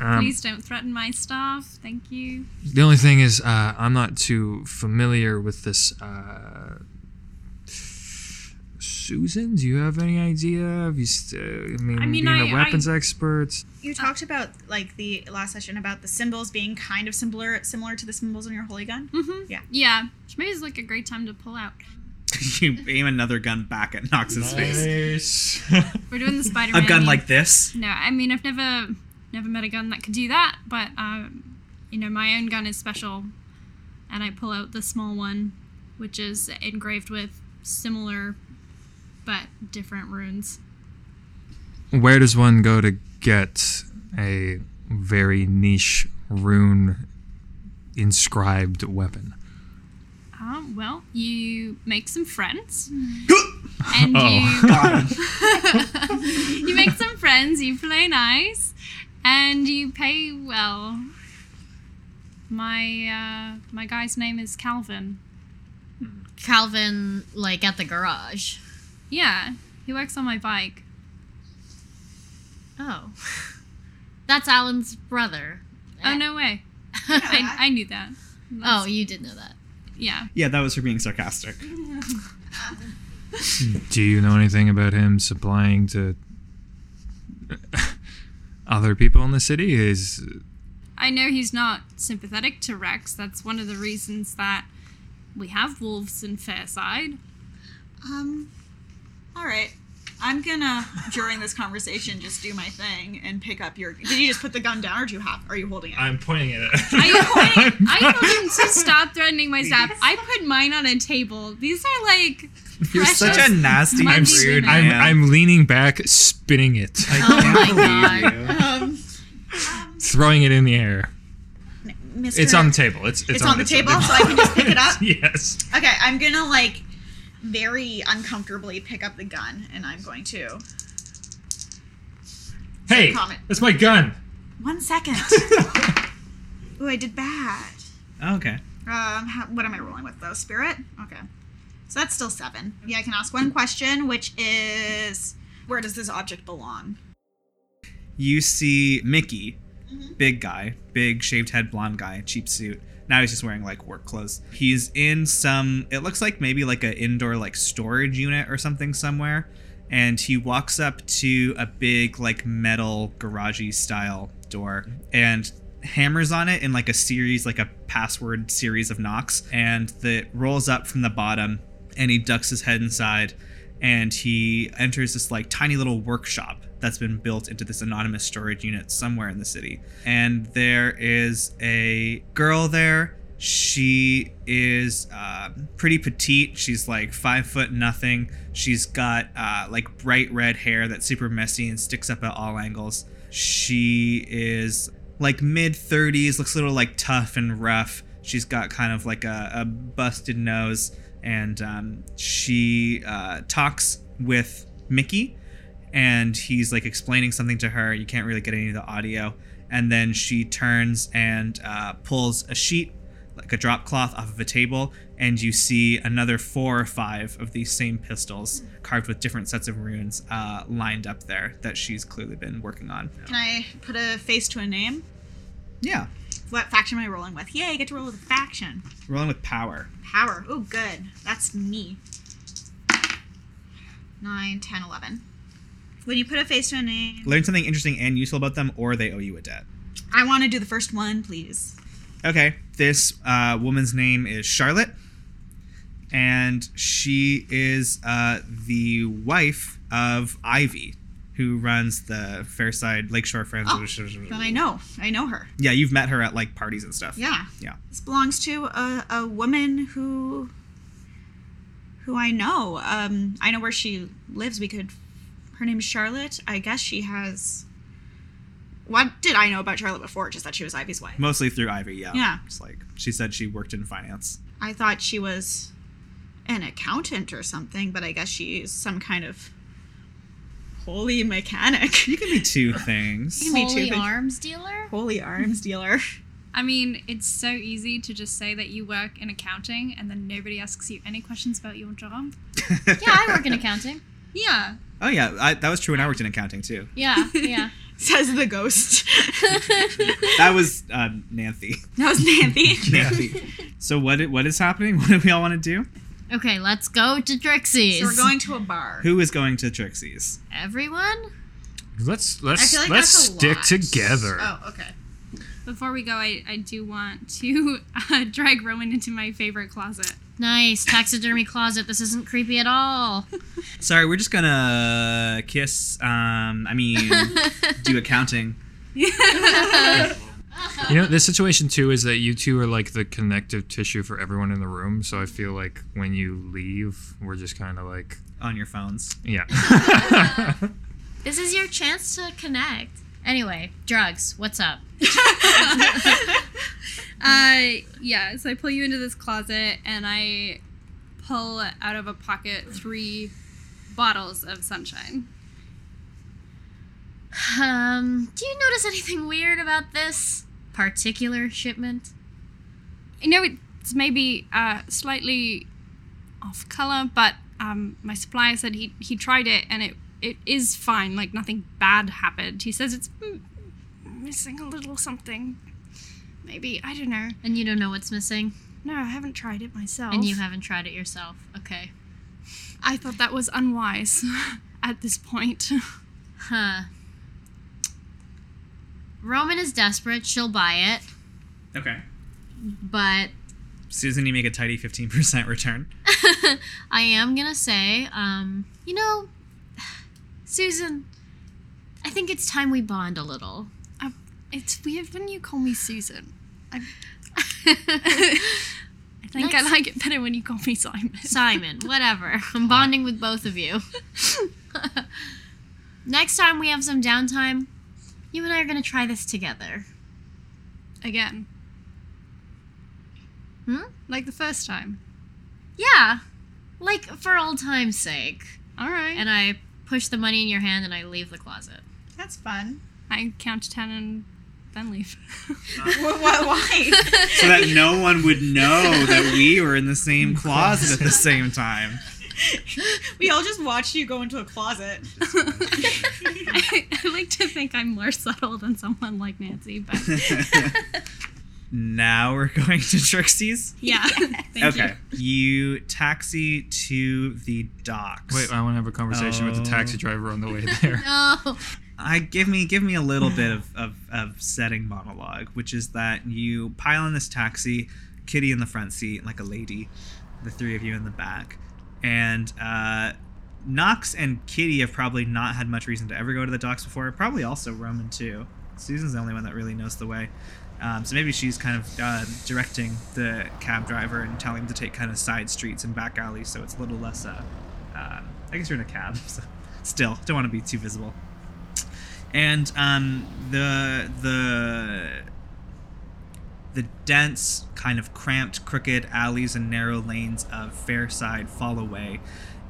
Um, Please don't threaten my staff. Thank you. The only thing is, uh, I'm not too familiar with this. Uh, Susan, do you have any idea? Have you st- I mean, I mean, being I- a weapons expert. You talked about like the last session about the symbols being kind of similar similar to the symbols on your holy gun. Mm-hmm. Yeah. Yeah. Which maybe is like a great time to pull out. [laughs] you aim another gun back at Knox's face. We're doing the [laughs] Spider-Man. A gun like this. No, I mean I've never never met a gun that could do that, but um, you know, my own gun is special, and I pull out the small one, which is engraved with similar but different runes. Where does one go to get a very niche rune inscribed weapon? Um, well, you make some friends, Oh. and you [laughs] [laughs] you make some friends. You play nice, and you pay well. My uh, my guy's name is Calvin. Calvin, like at the garage. Yeah, he works on my bike. Oh. [laughs] That's Alan's brother. Oh no way! I, I knew that. Oh, you did know that. Yeah. Yeah, that was her being sarcastic. Do you know anything about him supplying to other people in the city? Is I know he's not sympathetic to Rex. That's one of the reasons that we have wolves in Fairside. Um, all right. I'm gonna during this conversation just do my thing and pick up your. Did you just put the gun down, or do you have? Are you holding it? I'm pointing at it at. [laughs] I, I told him to stop threatening my staff. I put mine on a table. These are like You're such a precious nasty, money rude women. I'm, man. I'm leaning back, spinning it, Oh my god. um, throwing it in the air. Mr. It's on the table. It's it's, It's on the table, so I can just pick it up. [laughs] yes. Okay, I'm gonna like very uncomfortably pick up the gun, and I'm going to. Hey, comment. that's my gun. One second. [laughs] Ooh, I did bad. okay. Um, how, what am I rolling with though? Spirit. Okay, so that's still seven. Yeah, I can ask one question, which is, where does this object belong? You see Mickey, big guy, big shaved head, blonde guy, cheap suit. Now he's just wearing like work clothes. He's in some. It looks like maybe like an indoor like storage unit or something somewhere. And he walks up to a big like metal garagey style door and hammers on it in like a series, like a password series of knocks. And the rolls up from the bottom and he ducks his head inside and he enters this like tiny little workshop that's been built into this anonymous storage unit somewhere in the city. And there is a girl there. She is uh, pretty petite. She's like five foot nothing. She's got uh, like bright red hair that's super messy and sticks up at all angles. She is like mid 30s, looks a little like tough and rough. She's got kind of like a, a busted nose, and um, she uh, talks with Mickey, and he's like explaining something to her. You can't really get any of the audio. And then she turns and uh, pulls a sheet, like a drop cloth, off of a table, and you see another four or five of these same pistols carved with different sets of runes uh, lined up there that she's clearly been working on. Can I put a face to a name? Yeah, What faction am I rolling with? Yay, I get to roll with a faction. rolling with power. Power. Oh, good. That's me. 9, 10, 11. When you put a face to a name, Learn something interesting and useful about them, or they owe you a debt. I want to do the first one, please. Okay, this uh, woman's name is Charlotte, and she is uh, the wife of Ivy, who runs the Fairside Lakeshore Friends. Oh, Then I know. I know her. Yeah, you've met her at like parties and stuff. Yeah. Yeah. This belongs to a, a woman who who I know. Um, I know where she lives. We could. Her name's Charlotte. I guess she has. What did I know about Charlotte before? Just that she was Ivy's wife. Mostly through Ivy, yeah. Yeah. It's like she said she worked in finance. I thought she was an accountant or something, but I guess she's some kind of holy mechanic. You can be two things. Me too, Holy but- arms dealer? Holy arms dealer. I mean, it's so easy to just say that you work in accounting and then nobody asks you any questions about your job. [laughs] Yeah, I work in accounting. Yeah. Oh yeah, I, that was true when I worked in accounting too. Yeah, yeah. [laughs] Says the ghost. [laughs] That was uh, Nancy. that was Nancy. [laughs] Nancy. so what? What is happening? What do we all want to do? Okay, let's go to Trixie's. So we're going to a bar. Who is going to Trixie's? Everyone? Let's let's like let's stick lot. together. Oh, okay. Before we go, I, I do want to uh, drag Rowan into my favorite closet. Nice. Taxidermy closet. This isn't creepy at all. [laughs] Sorry, we're just gonna kiss. Um, I mean, do [laughs] accounting. You know, this situation too is that you two are like the connective tissue for everyone in the room. So I feel like when you leave, we're just kind of like, On your phones. yeah. [laughs] This is your chance to connect. Anyway, drugs. What's up? [laughs] Uh, yeah. So I pull you into this closet and I pull out of a pocket three bottles of sunshine. Um, do you notice anything weird about this particular shipment? You know it's maybe uh, slightly off color, but um, my supplier said he he tried it and it it is fine. Like nothing bad happened. He says it's missing a little something. Maybe I don't know. And you don't know what's missing? No, I haven't tried it myself. And you haven't tried it yourself. Okay. I thought that was unwise [laughs] at this point. Huh. Roman is desperate. She'll buy it. Okay. But Susan, you make a tidy 15% return. [laughs] I am going to say, um, you know, [sighs] Susan, I think it's time we bond a little. Uh, it's weird when you call me Susan. I, [laughs] I think I Nice. like it better when you call me Simon. [laughs] Simon, whatever. I'm bonding with both of you. [laughs] Next time we have some downtime, you and I are going to try this together. Again. Hmm? Like the first time. Yeah. Like for old time's sake. All right. And I push the money in your hand and I leave the closet. That's fun. I count to ten and then leave. Wh- [laughs] wh- Why? [laughs] so that no one would know that we were in the same [laughs] closet at the same time. we all just watched you go into a closet. I, I like to think I'm more subtle than someone like Nancy, but Now we're going to Trixie's. yeah. Thank okay. You. taxi to the docks. Wait, I want to have a conversation with the oh. taxi Oh. driver on the way there. Oh, I give me give me a little bit of, of, of setting monologue, which is that you pile in this taxi, Kitty in the front seat, like a lady, the three of you in the back, and uh, Knox and Kitty have probably not had much reason to ever go to the docks before. Probably also Roman too. Susan's the only one that really knows the way. Um, so maybe she's kind of uh, directing the cab driver and telling him to take kind of side streets and back alleys, so it's a little less. Uh, um, I guess you're in a cab, [laughs] so still don't want to be too visible and um, the the the dense, kind of cramped, crooked alleys and narrow lanes of Fairside fall away,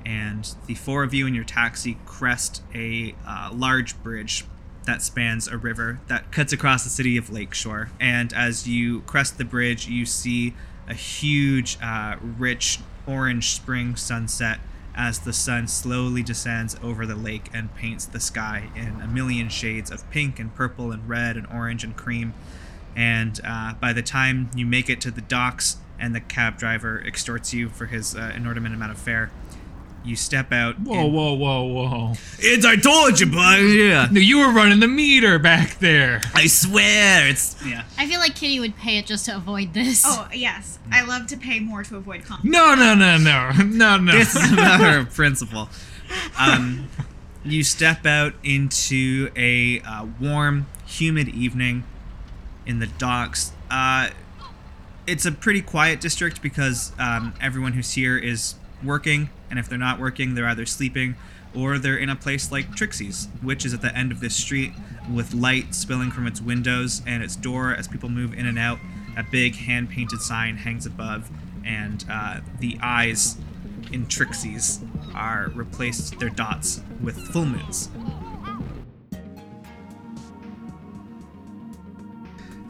and the four of you in your taxi crest a uh, large bridge that spans a river that cuts across the city of Lakeshore. And as you crest the bridge, you see a huge, uh, rich orange spring sunset as the sun slowly descends over the lake and paints the sky in a million shades of pink and purple and red and orange and cream. And uh, by the time you make it to the docks and the cab driver extorts you for his uh, inordinate amount of fare, you step out. Whoa, and- whoa, whoa, whoa. It's I told you, bud. Yeah. No, you were running the meter back there. I swear, it's yeah. I feel like Kitty would pay it just to avoid this. oh yes, I love to pay more to avoid conflict. No, no, no, no, [laughs] no, no. This is a matter of principle. Um, you step out into a uh, warm, humid evening in the docks. Uh, it's a pretty quiet district because um, everyone who's here is working, and if they're not working, they're either sleeping or they're in a place like Trixie's, which is at the end of this street with light spilling from its windows and its door as people move in and out. A big hand painted sign hangs above, and uh, the eyes in Trixie's are replaced their dots with full moons.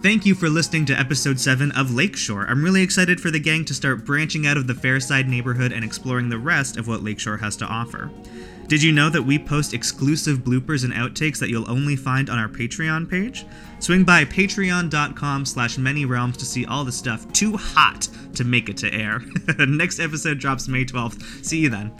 Thank you for listening to episode 7 of Lakeshore. I'm really excited for the gang to start branching out of the Fairside neighborhood and exploring the rest of what Lakeshore has to offer. Did you know that we post exclusive bloopers and outtakes that you'll only find on our Patreon page? Swing by patreon.com slash many realms to see all the stuff too hot to make it to air. [laughs] Next episode drops May 12th. See you then.